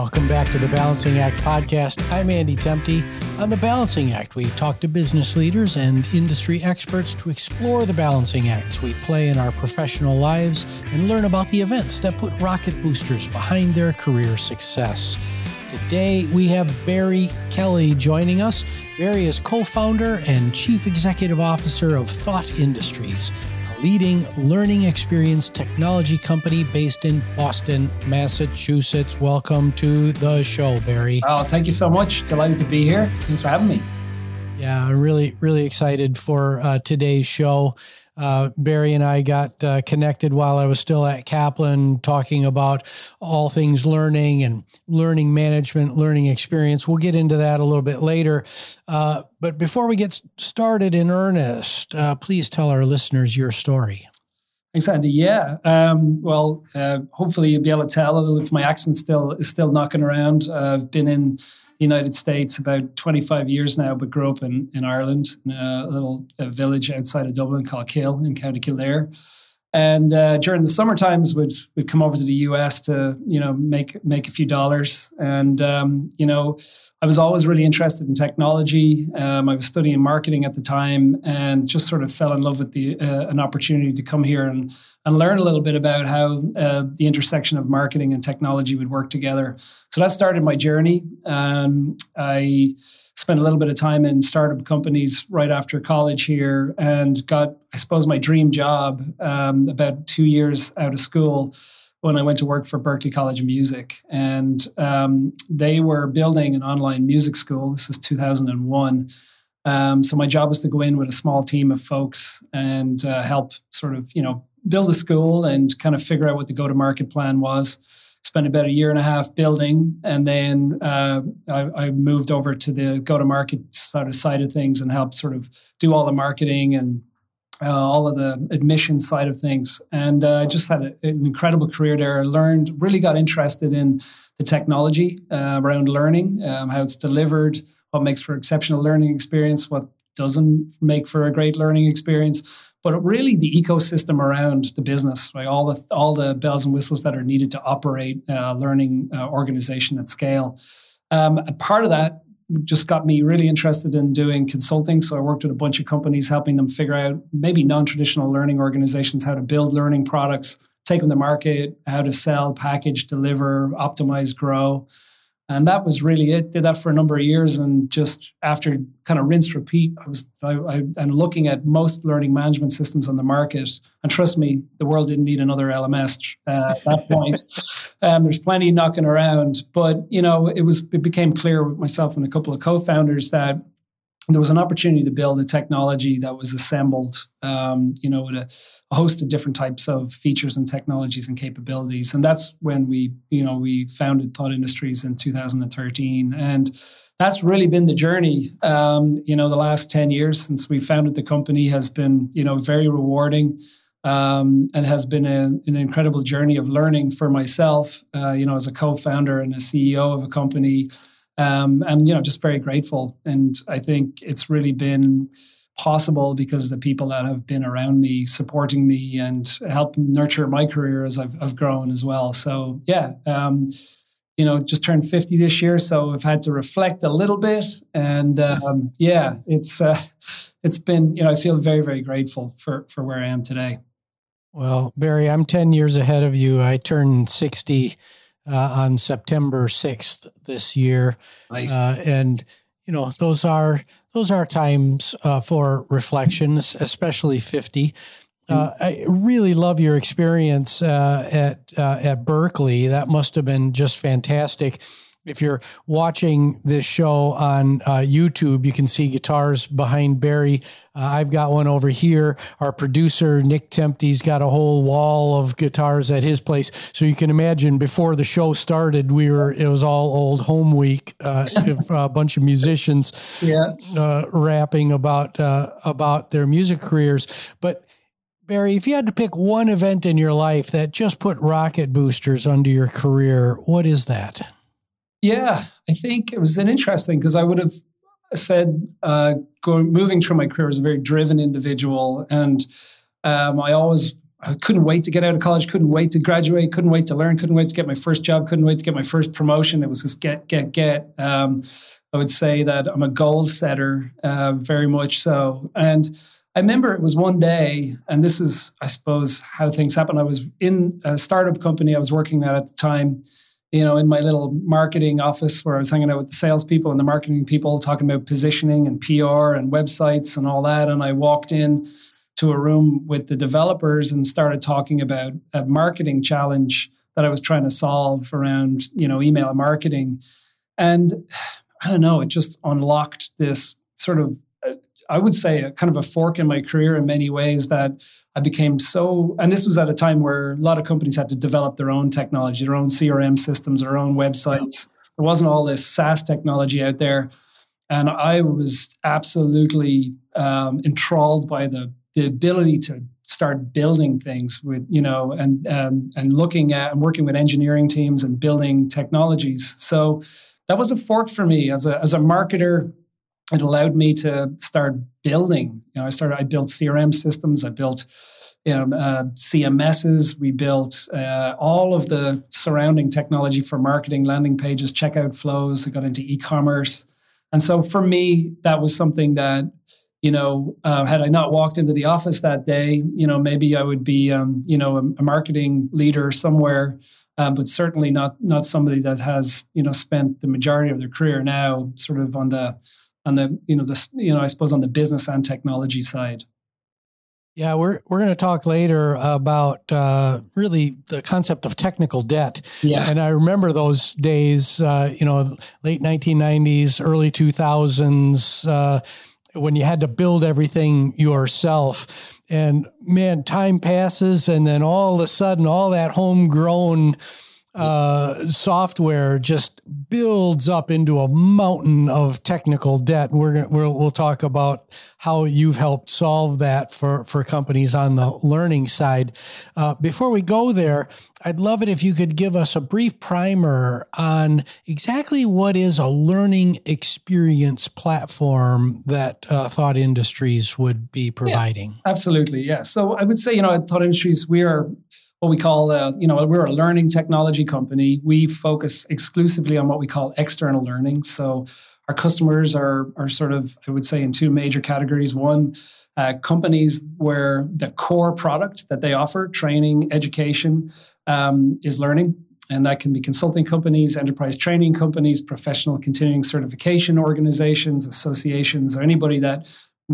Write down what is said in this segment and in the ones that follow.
Welcome back to the Balancing Act podcast. I'm Andy Temte. On the Balancing Act, we talk to business leaders and industry experts to explore the balancing acts we play in our professional lives and learn about the events that put rocket boosters behind their career success. Today, we have Barry Kelly joining us. Barry is co founder and chief executive officer of Thought Industries, leading learning experience technology company based in Boston, Massachusetts. Welcome to the show, Barry. Oh, thank you so much. Delighted to be here. Thanks for having me. Yeah, I'm really, really excited for uh, today's show. Uh, Barry and I got uh, connected while I was still at Kaplan, talking about all things learning and learning management, learning experience. We'll get into that a little bit later. Uh, but before we get started in earnest, uh, please tell our listeners your story. Thanks, Andy. Yeah. Um, well, uh, hopefully you'll be able to tell if my accent still is still knocking around. I've been in the United States about 25 years now, but grew up in, in Ireland, in a little a village outside of Dublin called Kill in County Kildare. And uh, during the summer times, would would come over to the US to you know make make a few dollars. And um, you know, I was always really interested in technology. Um, I was studying marketing at the time, and just sort of fell in love with the uh, an opportunity to come here and and learn a little bit about how uh, the intersection of marketing and technology would work together. So that started my journey. Um, I spent a little bit of time in startup companies right after college here and got, I suppose, my dream job um, about two years out of school when I went to work for Berklee College of Music. And um, they were building an online music school. This was 2001. Um, so my job was to go in with a small team of folks and uh, help sort of, you know, build a school and kind of figure out what the go to market plan was spent about a year and a half building, and then uh, I, I, moved over to the go-to-market sort of side of things and helped sort of do all the marketing and uh, all of the admission side of things. And uh, I just had a, an incredible career there. I learned, really got interested in the technology uh, around learning, um, how it's delivered, what makes for exceptional learning experience, what doesn't make for a great learning experience but really the ecosystem around the business, like all the all the bells and whistles that are needed to operate a learning uh, organization at scale. Um, part of that just got me really interested in doing consulting. So I worked with a bunch of companies, helping them figure out maybe non-traditional learning organizations how to build learning products, take them to market, how to sell, package, deliver, optimize, grow and that was really it. Did that for a number of years, and just after kind of rinse repeat, I was I, I, and looking at most learning management systems on the market. And trust me, the world didn't need another LMS uh, at that point. um, there's plenty knocking around, but you know, it was it became clear with myself and a couple of co-founders that there was an opportunity to build a technology that was assembled, um, you know, with a, a, host of different types of features and technologies and capabilities. And that's when we, you know, we founded Thought Industries in 2013. And that's really been the journey. Um, you know, the last 10 years since we founded the company has been, you know, very rewarding. Um, and has been a, an incredible journey of learning for myself, uh, you know, as a co-founder and a CEO of a company, um, and you know just very grateful. And i think it's really been possible because the people that have been around me supporting me and helped nurture my career as i've, I've grown as well. So yeah um, you know just turned 50 this year so i've had to reflect a little bit. And um, yeah it's uh, it's been you know i feel very very grateful for for where i am today. Well barry i'm 10 years ahead of you. I turned 60 uh, on September 6th this year. Nice. Uh, and you know those are those are times uh, for reflection, especially 50. Uh, mm. I really love your experience uh, at uh, at Berklee. That must have been just fantastic if you're watching this show on uh, YouTube, you can see guitars behind Barry. Uh, I've got one over here. Our producer, Nick Temte's got a whole wall of guitars at his place. So you can imagine before the show started, we were, it was all old home week, uh, a bunch of musicians yeah. Uh, rapping about, uh, about their music careers. But Barry, if you had to pick one event in your life that just put rocket boosters under your career, what is that? Yeah, I think it was an interesting because I would have said uh, going moving through my career as a very driven individual, and um, I always I couldn't wait to get out of college, couldn't wait to graduate, couldn't wait to learn, couldn't wait to get my first job, couldn't wait to get my first promotion. It was just get, get, get. Um, I would say that I'm a goal setter, uh, very much so. And I remember it was one day, and this is, I suppose, how things happen. I was in a startup company I was working at at the time, you know, in my little marketing office where I was hanging out with the salespeople and the marketing people talking about positioning and PR and websites and all that. And I walked in to a room with the developers and started talking about a marketing challenge that I was trying to solve around, you know, email marketing. And I don't know, it just unlocked this sort of I would say a kind of a fork in my career in many ways that I became so, and this was at a time where a lot of companies had to develop their own technology, their own CRM systems, their own websites. There wasn't all this SaaS technology out there. And I was absolutely um, enthralled by the, the ability to start building things with, you know, and, um, and looking at and working with engineering teams and building technologies. So that was a fork for me as a, as a marketer it allowed me to start building. You know, I started. I built CRM systems. I built you know, uh, CMSs. We built uh, all of the surrounding technology for marketing, landing pages, checkout flows. I got into e-commerce, and so for me, that was something that you know, uh, had I not walked into the office that day, you know, maybe I would be, um, you know, a, a, marketing leader somewhere, uh, but certainly not not somebody that has, you know, spent the majority of their career now sort of on the on the you know this you know I suppose on the business and technology side. Yeah, we're we're going to talk later about uh, really the concept of technical debt. Yeah, and I remember those days, uh, you know, late 1990s, early 2000s, uh, when you had to build everything yourself. And man, time passes, and then all of a sudden, all that homegrown uh, software just builds up into a mountain of technical debt. We're gonna we'll, we'll talk about how you've helped solve that for for companies on the learning side. Uh, before we go there, I'd love it if you could give us a brief primer on exactly what is a learning experience platform that uh, Thought Industries would be providing. Yeah, absolutely, yeah. So I would say you know at Thought Industries we are what we call, uh, you know, we're a learning technology company. We focus exclusively on what we call external learning. So our customers are are sort of, I would say, in two major categories. One, uh, companies where the core product that they offer, training, education, um, is learning. And that can be consulting companies, enterprise training companies, professional continuing certification organizations, associations, or anybody that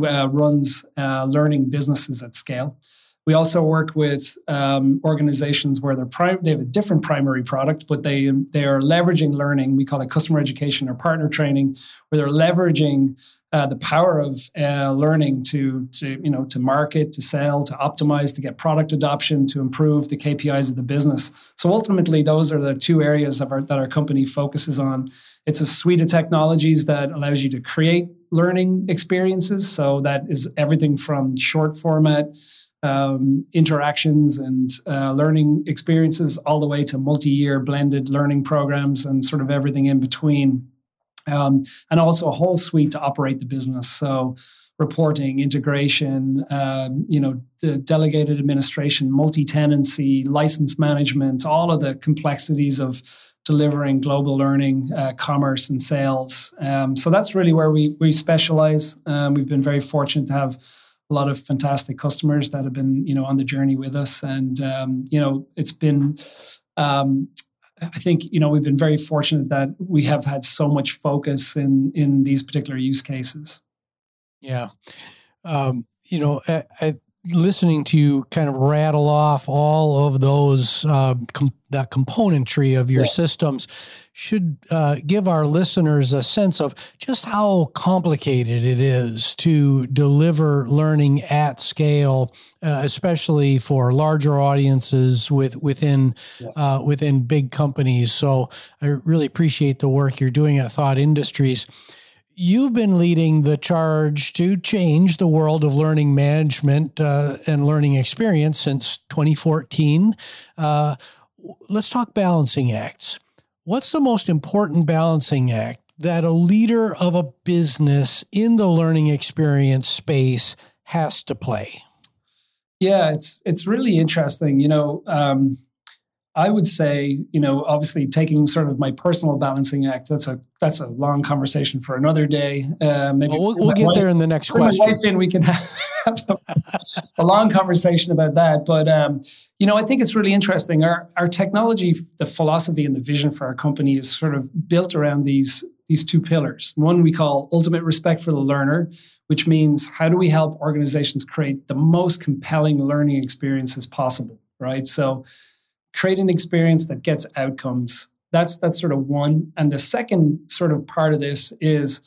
uh, runs uh, learning businesses at scale. We also work with um, organizations where they're prim- they have a different primary product, but they they are leveraging learning. We call it customer education or partner training, where they're leveraging uh, the power of uh, learning to to you know to market, to sell, to optimize, to get product adoption, to improve the KPIs of the business. So ultimately, those are the two areas our, that our company focuses on. It's a suite of technologies that allows you to create learning experiences. So that is everything from short format um, interactions and uh, learning experiences, all the way to multi year blended learning programs and sort of everything in between. Um, and also a whole suite to operate the business. So, reporting, integration, um, you know, the delegated administration, multi-tenancy, license management, all of the complexities of delivering global learning, uh, commerce, and sales. Um, so that's really where we we specialize. Um, we've been very fortunate to have a lot of fantastic customers that have been you know on the journey with us. And um, you know it's been um, i think you know we've been very fortunate that we have had so much focus in in these particular use cases. Yeah. Um, you know I, I, listening to you kind of rattle off all of those uh, com- that componentry of your yeah. systems should uh, give our listeners a sense of just how complicated it is to deliver learning at scale, uh, especially for larger audiences with within. Uh, within big companies. So I really appreciate the work you're doing at Thought Industries. You've been leading the charge to change the world of learning management uh, and learning experience since 2014. Uh, let's talk balancing acts. What's the most important balancing act that a leader of a business in the learning experience space has to play? Yeah, it's it's really interesting. You know, um, I would say, you know, obviously taking sort of my personal balancing act. That's a that's a long conversation for another day. Uh, maybe well, we'll, we'll get wife, there in the next question. My wife in, we can have a, a long conversation about that. But um, you know, I think it's really interesting. Our our technology, the philosophy and the vision for our company is sort of built around these these two pillars. One we call ultimate respect for the learner, which means how do we help organizations create the most compelling learning experiences possible, right? So create an experience that gets outcomes. That's that's sort of one. And the second sort of part of this is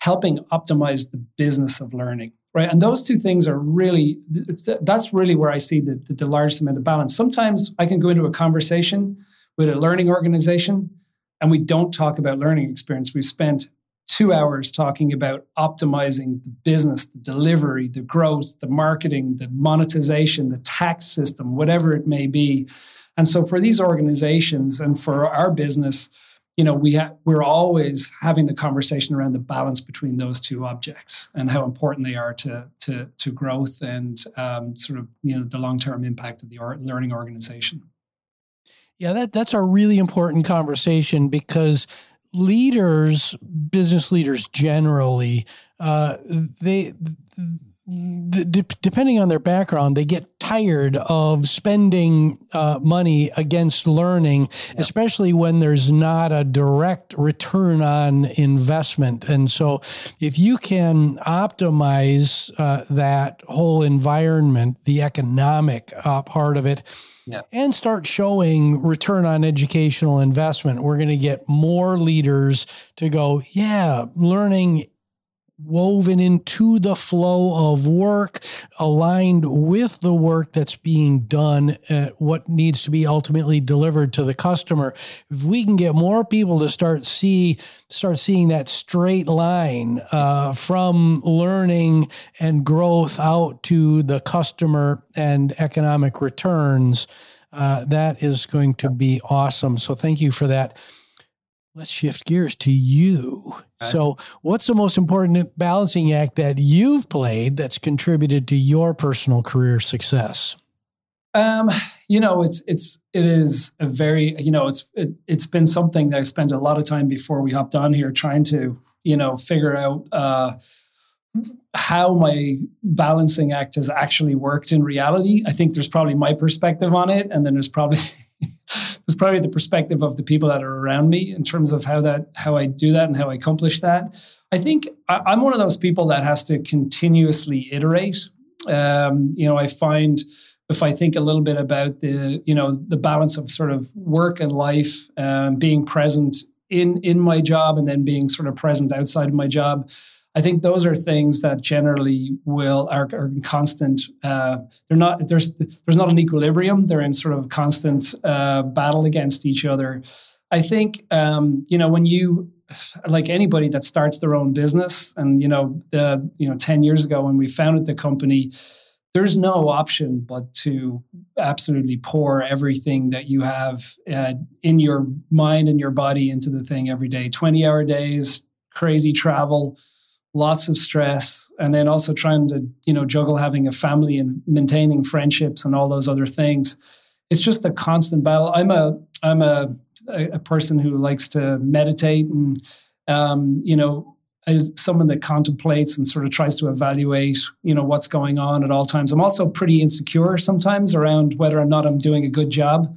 helping optimize the business of learning. Right. And those two things are really that's really where I see the, the, the largest amount of balance. Sometimes I can go into a conversation with a learning organization and we don't talk about learning experience. We've spent two hours talking about optimizing the business, the delivery, the growth, the marketing, the monetization, the tax system, whatever it may be. And so for these organizations and for our business, you know, we ha- we're always having the conversation around the balance between those two objects and how important they are to to to growth and um, sort of you know the long term impact of the learning organization. Yeah, that that's a really important conversation because leaders, business leaders generally, uh, they depending on their background, they get tired of spending uh, money against learning, yeah. especially when there's not a direct return on investment. And so, if you can optimize uh, that whole environment, the economic uh, part of it, yeah. and start showing return on educational investment, we're going to get more leaders to go, yeah, learning woven into the flow of work, aligned with the work that's being done, uh, what needs to be ultimately delivered to the customer. If we can get more people to start see start seeing that straight line uh, from learning and growth out to the customer and economic returns, uh, that is going to be awesome. So thank you for that. Let's shift gears to you. Okay. So, what's the most important balancing act that you've played that's contributed to your personal career success? Um, you know, it's it's it is a very you know it's it, it's been something that I spent a lot of time before we hopped on here trying to you know figure out uh, how my balancing act has actually worked in reality. I think there's probably my perspective on it, and then there's probably there's probably the perspective of the people that are around me in terms of how that how I do that and how I accomplish that. I think I, am one of those people that has to continuously iterate. Um, you know, I find if I think a little bit about the you know the balance of sort of work and life, um, being present in in my job and then being sort of present outside of my job I think those are things that generally will are, are in constant. Uh, they're not there's there's not an equilibrium. They're in sort of constant uh, battle against each other. I think um, you know when you like anybody that starts their own business, and you know the you know ten years ago when we founded the company, there's no option but to absolutely pour everything that you have uh, in your mind and your body into the thing every day. Twenty hour days, crazy travel lots of stress and then also trying to you know juggle having a family and maintaining friendships and all those other things. It's just a constant battle. I'm a i'm a a person who likes to meditate and um, you know as someone that contemplates and sort of tries to evaluate you know what's going on at all times. I'm also pretty insecure sometimes around whether or not i'm doing a good job.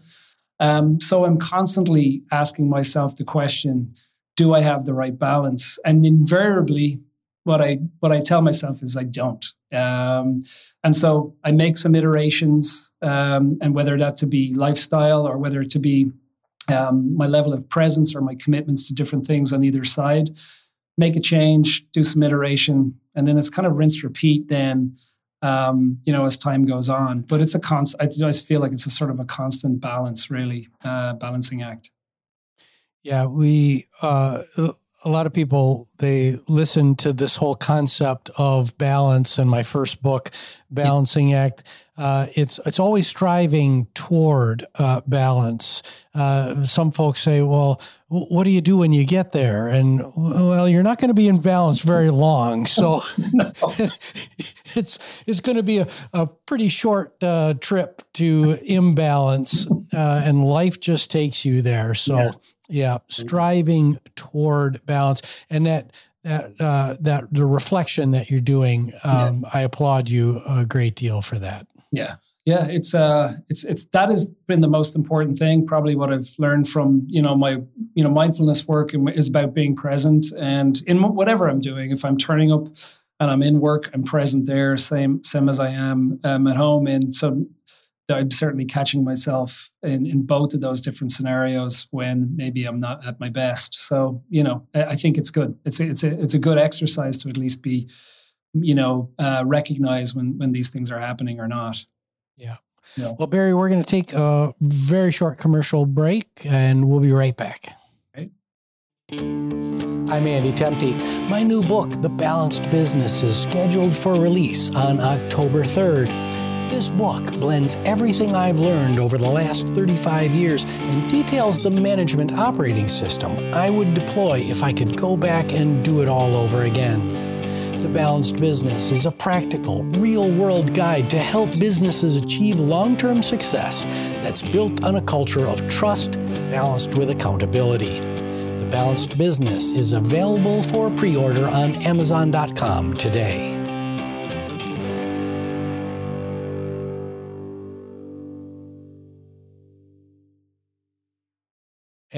Um, so i'm constantly asking myself the question do i have the right balance? And invariably what I what I tell myself is I don't. Um, and so I make some iterations, um, and whether that to be lifestyle or whether it to be um, my level of presence or my commitments to different things on either side, make a change, do some iteration, and then it's kind of rinse repeat. Then um, you know, as time goes on. But it's a constant. I always feel like it's a sort of a constant balance, really, uh, balancing act. Yeah, we uh, a lot of people they listen to this whole concept of balance in my first book balancing act. Uh, it's it's always striving toward uh, balance. Uh, some folks say well what do you do when you get there? And well you're not going to be in balance very long. So it's it's going to be a, a pretty short uh, trip to imbalance, uh, and life just takes you there. So yeah. Yeah, striving toward balance, and that that uh, that the reflection that you're doing, um, yeah. I applaud you a great deal for that. Yeah, yeah, it's uh, it's it's that has been the most important thing. Probably what I've learned from you know my you know mindfulness work is about being present and in whatever I'm doing. If I'm turning up and I'm in work, I'm present there, same same as I am um, at home. And so I'm certainly catching myself in, in both of those different scenarios when maybe I'm not at my best. So you know, I, I think it's good. It's a, it's a it's a good exercise to at least be, you know, uh, recognize when when these things are happening or not. Yeah. yeah. Well, Barry, we're going to take a very short commercial break, and we'll be right back. Right. I'm Andy Temte. My new book, The Balanced Business, is scheduled for release on October 3rd. This book blends everything I've learned over the last 35 years and details the management operating system I would deploy if I could go back and do it all over again. The Balanced Business is a practical, real world guide to help businesses achieve long term success that's built on a culture of trust balanced with accountability. The Balanced Business is available for pre order on Amazon.com today.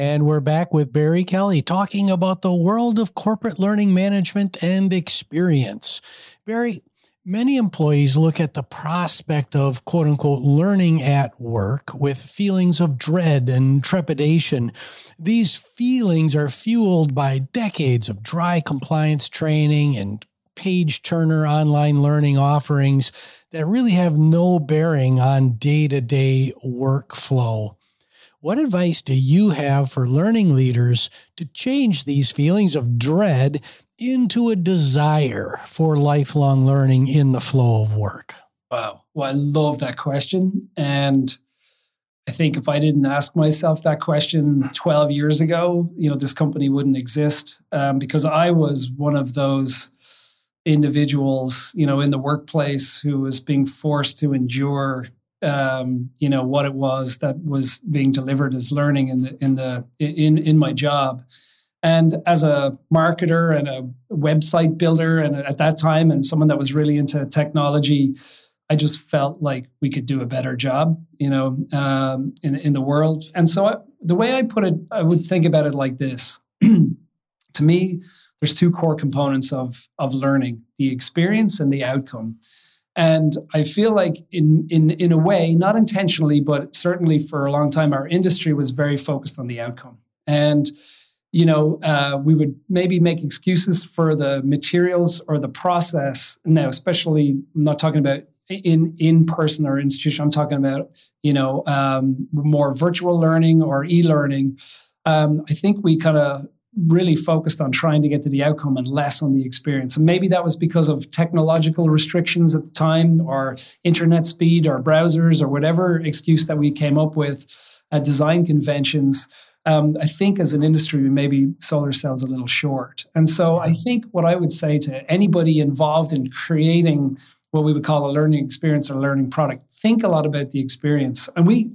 And we're back with Barry Kelly talking about the world of corporate learning management and experience. Barry, many employees look at the prospect of quote unquote learning at work with feelings of dread and trepidation. These feelings are fueled by decades of dry compliance training and page turner online learning offerings that really have no bearing on day to day workflow. What advice do you have for learning leaders to change these feelings of dread into a desire for lifelong learning in the flow of work? Wow. Well, I love that question. And I think if I didn't ask myself that question 12 years ago, you know, this company wouldn't exist um, because I was one of those individuals, you know, in the workplace who was being forced to endure um, you know what it was that was being delivered as learning in the in the in in my job. And as a marketer and a website builder and at that time and someone that was really into technology i just felt like we could do a better job you know um, in, in the world. And so I, the way i put it i would think about it like this. To me there's two core components of of learning the experience and the outcome and I feel like in in in a way, not intentionally, but certainly for a long time, our industry was very focused on the outcome. And you know, uh, we would maybe make excuses for the materials or the process. Now, especially, I'm not talking about in in person or institution. I'm talking about you know um, more virtual learning or e-learning. Um, I think we kind of really focused on trying to get to the outcome and less on the experience. And maybe that was because of technological restrictions at the time or internet speed or browsers or whatever excuse that we came up with at design conventions. Um, I think as an industry, we maybe sold ourselves a little short. And so I think what I would say to anybody involved in creating what we would call a learning experience or a learning product, think a lot about the experience. And we,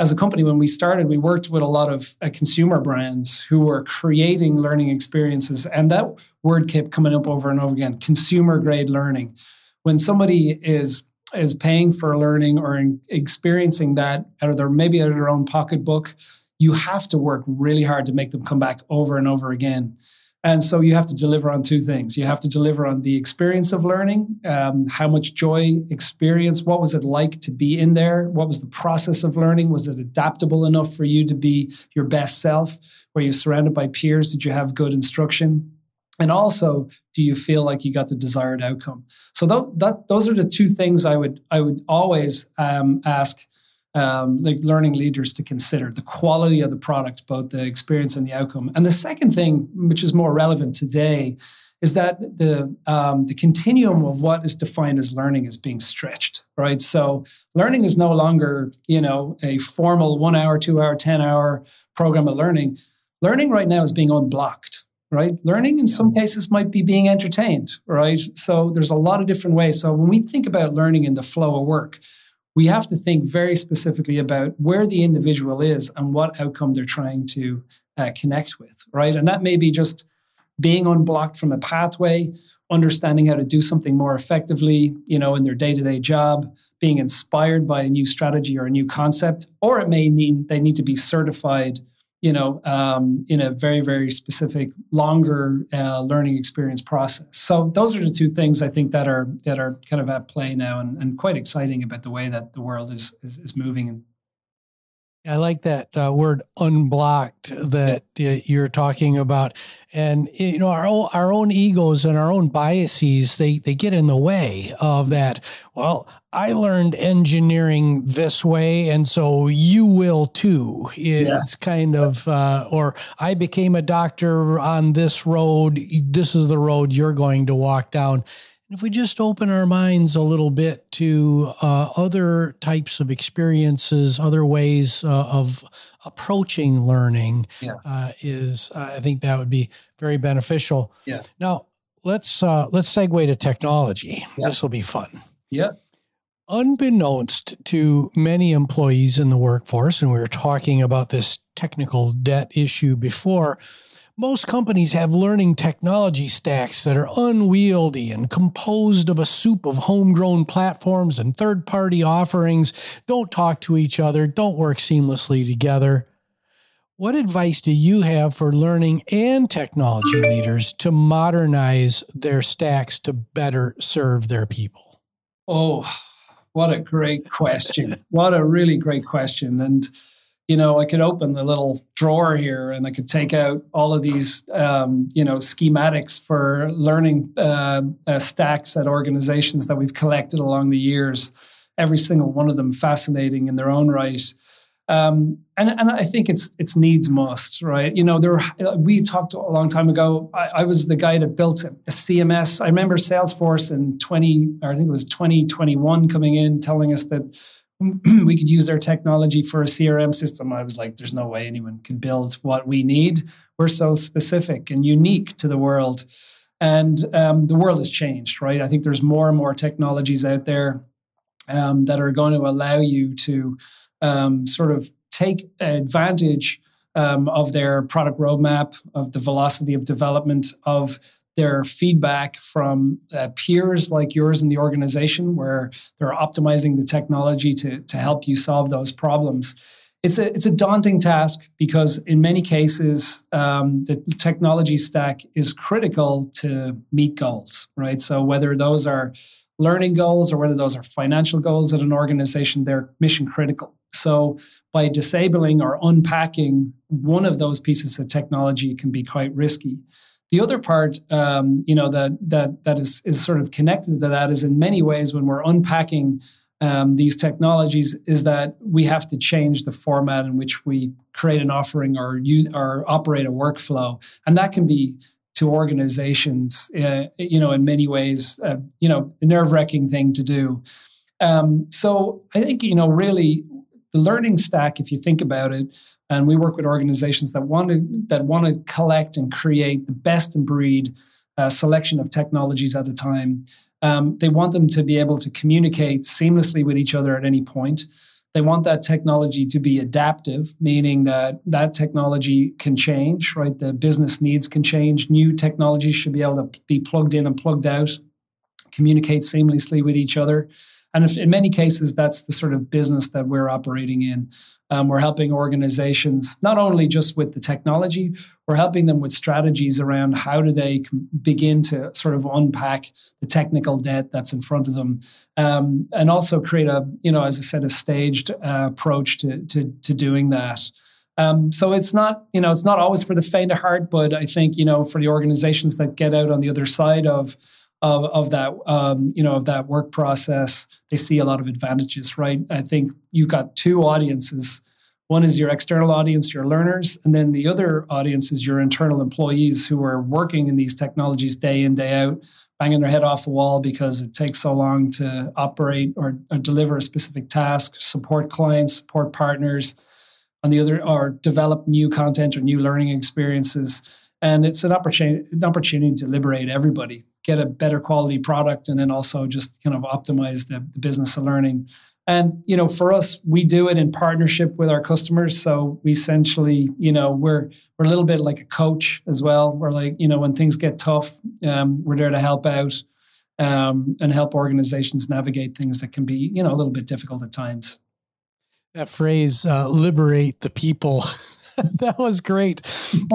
as a company, when we started, we worked with a lot of uh, consumer brands who were creating learning experiences. And that word kept coming up over and over again consumer grade learning. When somebody is is paying for learning or experiencing that out of their maybe out of their own pocketbook, you have to work really hard to make them come back over and over again. And so you have to deliver on two things. You have to deliver on the experience of learning, um, how much joy, experience, what was it like to be in there? What was the process of learning? Was it adaptable enough for you to be your best self? Were you surrounded by peers? Did you have good instruction? And also, do you feel like you got the desired outcome? So that, that those are the two things I would I would always um, ask um, like learning leaders to consider the quality of the product, both the experience and the outcome. And the second thing, which is more relevant today, is that the um, the continuum of what is defined as learning is being stretched, right? So learning is no longer, you know, a formal one hour, two hour, ten hour program of learning. Learning right now is being unblocked. right? Learning in yeah. some cases might be being entertained, right? So there's a lot of different ways. So when we think about learning in the flow of work, we have to think very specifically about where the individual is and what outcome they're trying to uh, connect with, right? And that may be just being unblocked from a pathway, understanding how to do something more effectively, you know, in their day-to-day job, being inspired by a new strategy or a new concept, or it may mean they need to be certified you know, um, in a very, very specific, longer uh, learning experience process. So those are the two things I think that are that are kind of at play now, and, and quite exciting about the way that the world is is, is moving I like that uh, word unblocked that uh, you're talking about. And, you know, our own, our own egos and our own biases, they, they get in the way of that. Well, I learned engineering this way, and so you will too. It's yeah. kind of, uh, or I became a doctor on this road. This is the road you're going to walk down if we just open our minds a little bit to uh, other types of experiences, other ways uh, of approaching learning, yeah. uh, is uh, I think that would be very beneficial. Yeah. Now let's uh, let's segue to technology. Yeah. This will be fun. Yeah. Unbeknownst to many employees in the workforce, and we were talking about this technical debt issue before most companies have learning technology stacks that are unwieldy and composed of a soup of homegrown platforms and third party offerings, don't talk to each other, don't work seamlessly together. What advice do you have for learning and technology leaders to modernize their stacks to better serve their people? Oh, what a great question. what a really great question. And you know, I could open the little drawer here and I could take out all of these, um, you know, schematics for learning uh, uh, stacks at organizations that we've collected along the years. Every single one of them fascinating in their own right. Um, and and I think it's it's needs must, right? You know, there we talked a long time ago. I, I was the guy that built a, a CMS. I remember Salesforce in twenty, I think it was twenty twenty one, coming in telling us that we could use their technology for a CRM system. I was like, there's no way anyone can build what we need. We're so specific and unique to the world. And um, the world has changed, right? I think there's more and more technologies out there um, that are going to allow you to um, sort of take advantage um, of their product roadmap, of the velocity of development, of their feedback from uh, peers like yours in the organization where they're optimizing the technology to, to help you solve those problems. It's a it's a daunting task because in many cases um, the technology stack is critical to meet goals right? So whether those are learning goals or whether those are financial goals at an organization they're mission critical. So by disabling or unpacking one of those pieces of technology can be quite risky the other part, um, you know, that that that is is sort of connected to that is in many ways when we're unpacking um, these technologies is that we have to change the format in which we create an offering or use or operate a workflow, and that can be to organizations, uh, you know, in many ways, uh, you know, a nerve wracking thing to do. Um, so I think you know, really, learning stack, if you think about it, and we work with organizations that want to that want to collect and create the best in breed uh, selection of technologies at a time. Um, they want them to be able to communicate seamlessly with each other at any point. They want that technology to be adaptive, meaning that that technology can change, right? The business needs can change. New technologies should be able to be plugged in and plugged out, communicate seamlessly with each other. And in many cases, that's the sort of business that we're operating in. Um, we're helping organizations not only just with the technology, we're helping them with strategies around how do they begin to sort of unpack the technical debt that's in front of them, um, and also create a, you know, as I said, a staged uh, approach to, to to doing that. Um, so it's not, you know, it's not always for the faint of heart, but I think, you know, for the organizations that get out on the other side of of, of that um, you know of that work process. They see a lot of advantages right? I think you've got two audiences. One is your external audience your learners and then the other audience is your internal employees who are working in these technologies day in day out banging their head off the wall because it takes so long to operate or, or deliver a specific task support clients support partners. On the other or develop new content or new learning experiences. And it's an opportunity an opportunity to liberate everybody get a better quality product and then also just kind of optimize the, the business of learning. And you know for us we do it in partnership with our customers. So we essentially you know we're we're a little bit like a coach as well. We're like you know when things get tough um, we're there to help out um, and help organizations navigate things that can be you know a little bit difficult at times. That phrase uh, liberate the people that was great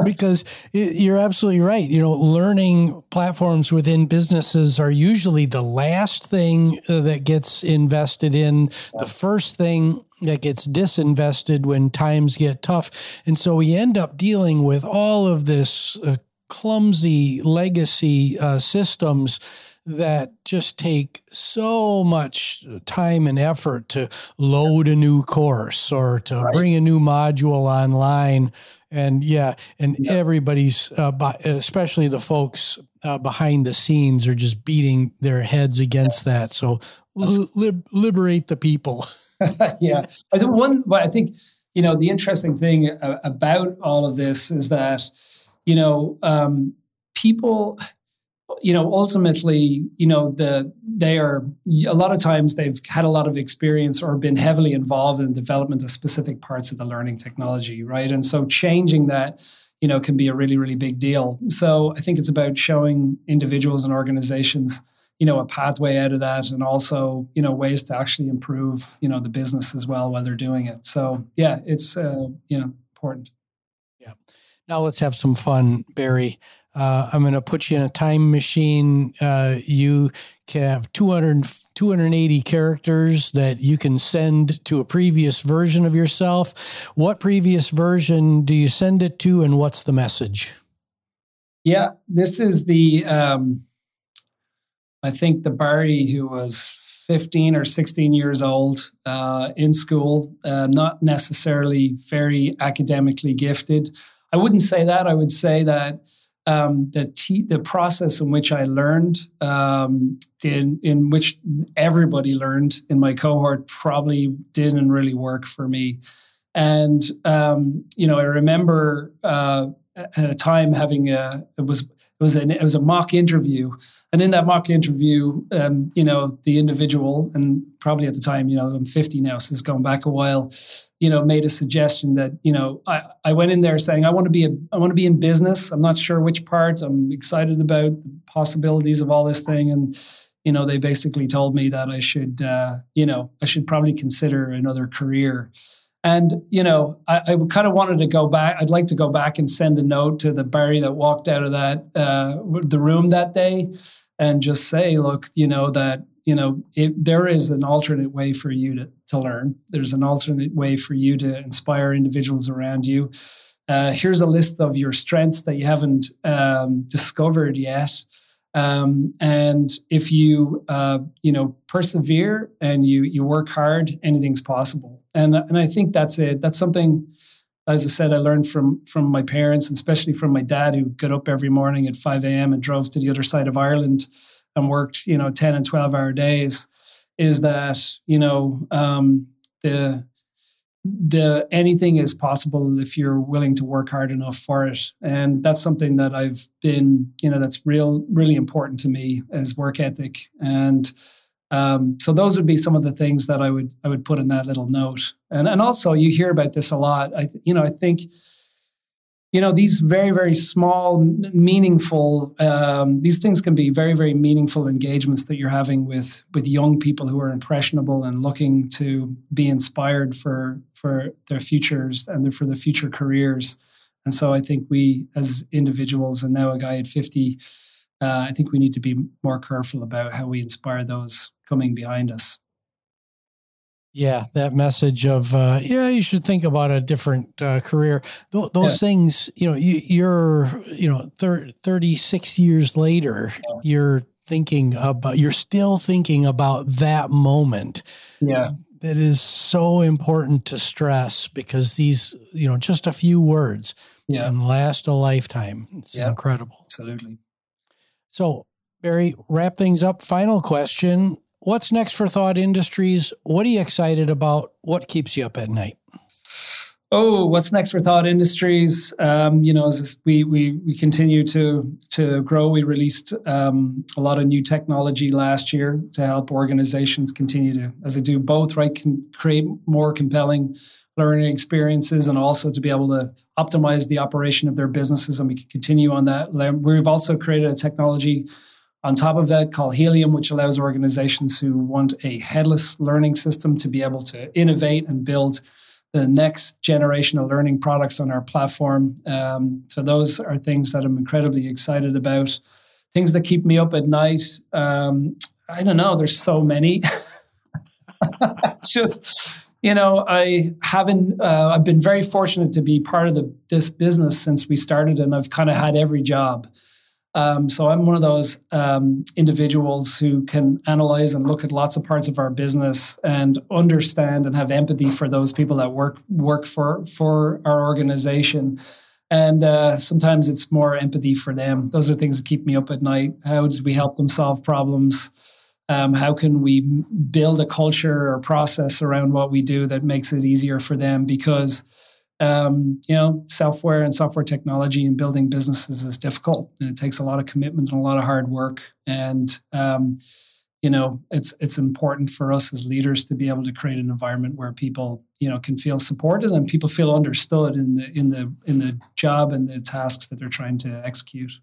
because you're absolutely right. You know, learning platforms within businesses are usually the last thing uh, that gets invested in, the first thing that gets disinvested when times get tough. And so we end up dealing with all of this uh, clumsy legacy uh, systems that just take so much time and effort to load a new course or to right. bring a new module online. And yeah and everybody's uh, especially the folks uh, behind the scenes are just beating their heads against that. So li- liberate the people. Yeah. I think one i think you know the interesting thing about all of this is that you know um, people you know ultimately you know the they are a lot of times they've had a lot of experience or been heavily involved in development of specific parts of the learning technology right? And so changing that you know can be a really really big deal. So i think it's about showing individuals and organizations you know a pathway out of that and also you know ways to actually improve you know the business as well while they're doing it. So yeah it's uh, you know important. Yeah. Now let's have some fun barry uh, I'm going to put you in a time machine. Uh, you can have 200, 280 characters that you can send to a previous version of yourself. What previous version do you send it to, and what's the message? Yeah, this is the, um, I think the Barry who was 15 or 16 years old uh, in school, uh, not necessarily very academically gifted. I wouldn't say that. I would say that um, the the process in which I learned, um, in in which everybody learned in my cohort, probably didn't really work for me. And um, you know, I remember uh, at a time having a it was it was an it was a mock interview, and in that mock interview, um, you know, the individual and probably at the time, you know, I'm 50 now, so it's going back a while you know, made a suggestion that, you know, I, I went in there saying, I want to be a, I want to be in business. I'm not sure which part. I'm excited about the possibilities of all this thing. And, you know, they basically told me that I should, uh, you know, I should probably consider another career. And, you know, I, I kind of wanted to go back. I'd like to go back and send a note to the Barry that walked out of that, uh, the room that day and just say, look, you know, that you know, it, there is an alternate way for you to, to learn. There's an alternate way for you to inspire individuals around you. Uh, here's a list of your strengths that you haven't um, discovered yet. Um, and if you, uh, you know, persevere and you you work hard, anything's possible. And and I think that's it. That's something, as I said, I learned from from my parents, and especially from my dad, who got up every morning at 5 a.m. and drove to the other side of Ireland and worked you know 10 and 12 hour days is that you know um, the the anything is possible if you're willing to work hard enough for it and that's something that i've been you know that's real really important to me as work ethic and um, so those would be some of the things that i would i would put in that little note. And and also you hear about this a lot. I you know i think you know these very very small meaningful um, these things can be very very meaningful engagements that you're having with with young people who are impressionable and looking to be inspired for for their futures and for their future careers. And so i think we as individuals and now a guy at 50 uh, i think we need to be more careful about how we inspire those coming behind us yeah, that message of uh, yeah, you should think about a different uh, career. Th- those yeah. things, you know, you, are you know, thir- thirty six years later, yeah. you're thinking about, you're still thinking about that moment. Yeah, that is so important to stress because these, you know, just a few words yeah. can last a lifetime. It's yeah. incredible. Absolutely. So, Barry, wrap things up. Final question what's next for Thought Industries? What are you excited about? What keeps you up at night? oh, what's next for Thought Industries? Um, you know, as we we we continue to to grow, we released um, a lot of new technology last year to help organizations continue to, as they do both, right, can create more compelling learning experiences and also to be able to optimize the operation of their businesses. And we can continue on that. We've also created a technology on top of that called Helium, which allows organizations who want a headless learning system to be able to innovate and build the next generation of learning products on our platform. Um, so those are things that I'm incredibly excited about. Things that keep me up at night. Um, I don't know. There's so many. Just you know, I haven't. Uh, I've been very fortunate to be part of the this business since we started, and I've kind of had every job. Um, so I'm one of those um, individuals who can analyze and look at lots of parts of our business and understand and have empathy for those people that work work for for our organization. And uh, sometimes it's more empathy for them. Those are things that keep me up at night. How do we help them solve problems? Um, how can we build a culture or process around what we do that makes it easier for them? Because um, you know, software and software technology and building businesses is difficult, and it takes a lot of commitment and a lot of hard work. And um, you know, it's it's important for us as leaders to be able to create an environment where people, you know, can feel supported and people feel understood in the in the in the job and the tasks that they're trying to execute.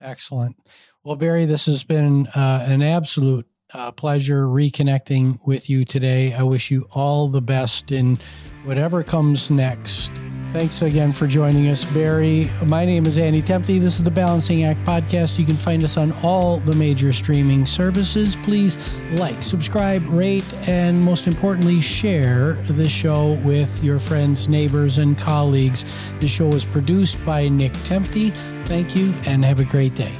Excellent. Well, Barry, this has been uh, an absolute uh, pleasure reconnecting with you today. I wish you all the best in whatever comes next. Thanks again for joining us, Barry. My name is Andy Temte. This is the Balancing Act podcast. You can find us on all the major streaming services. Please like, subscribe, rate, and most importantly, share the show with your friends, neighbors, and colleagues. The show is produced by Nick Temte. Thank you and have a great day.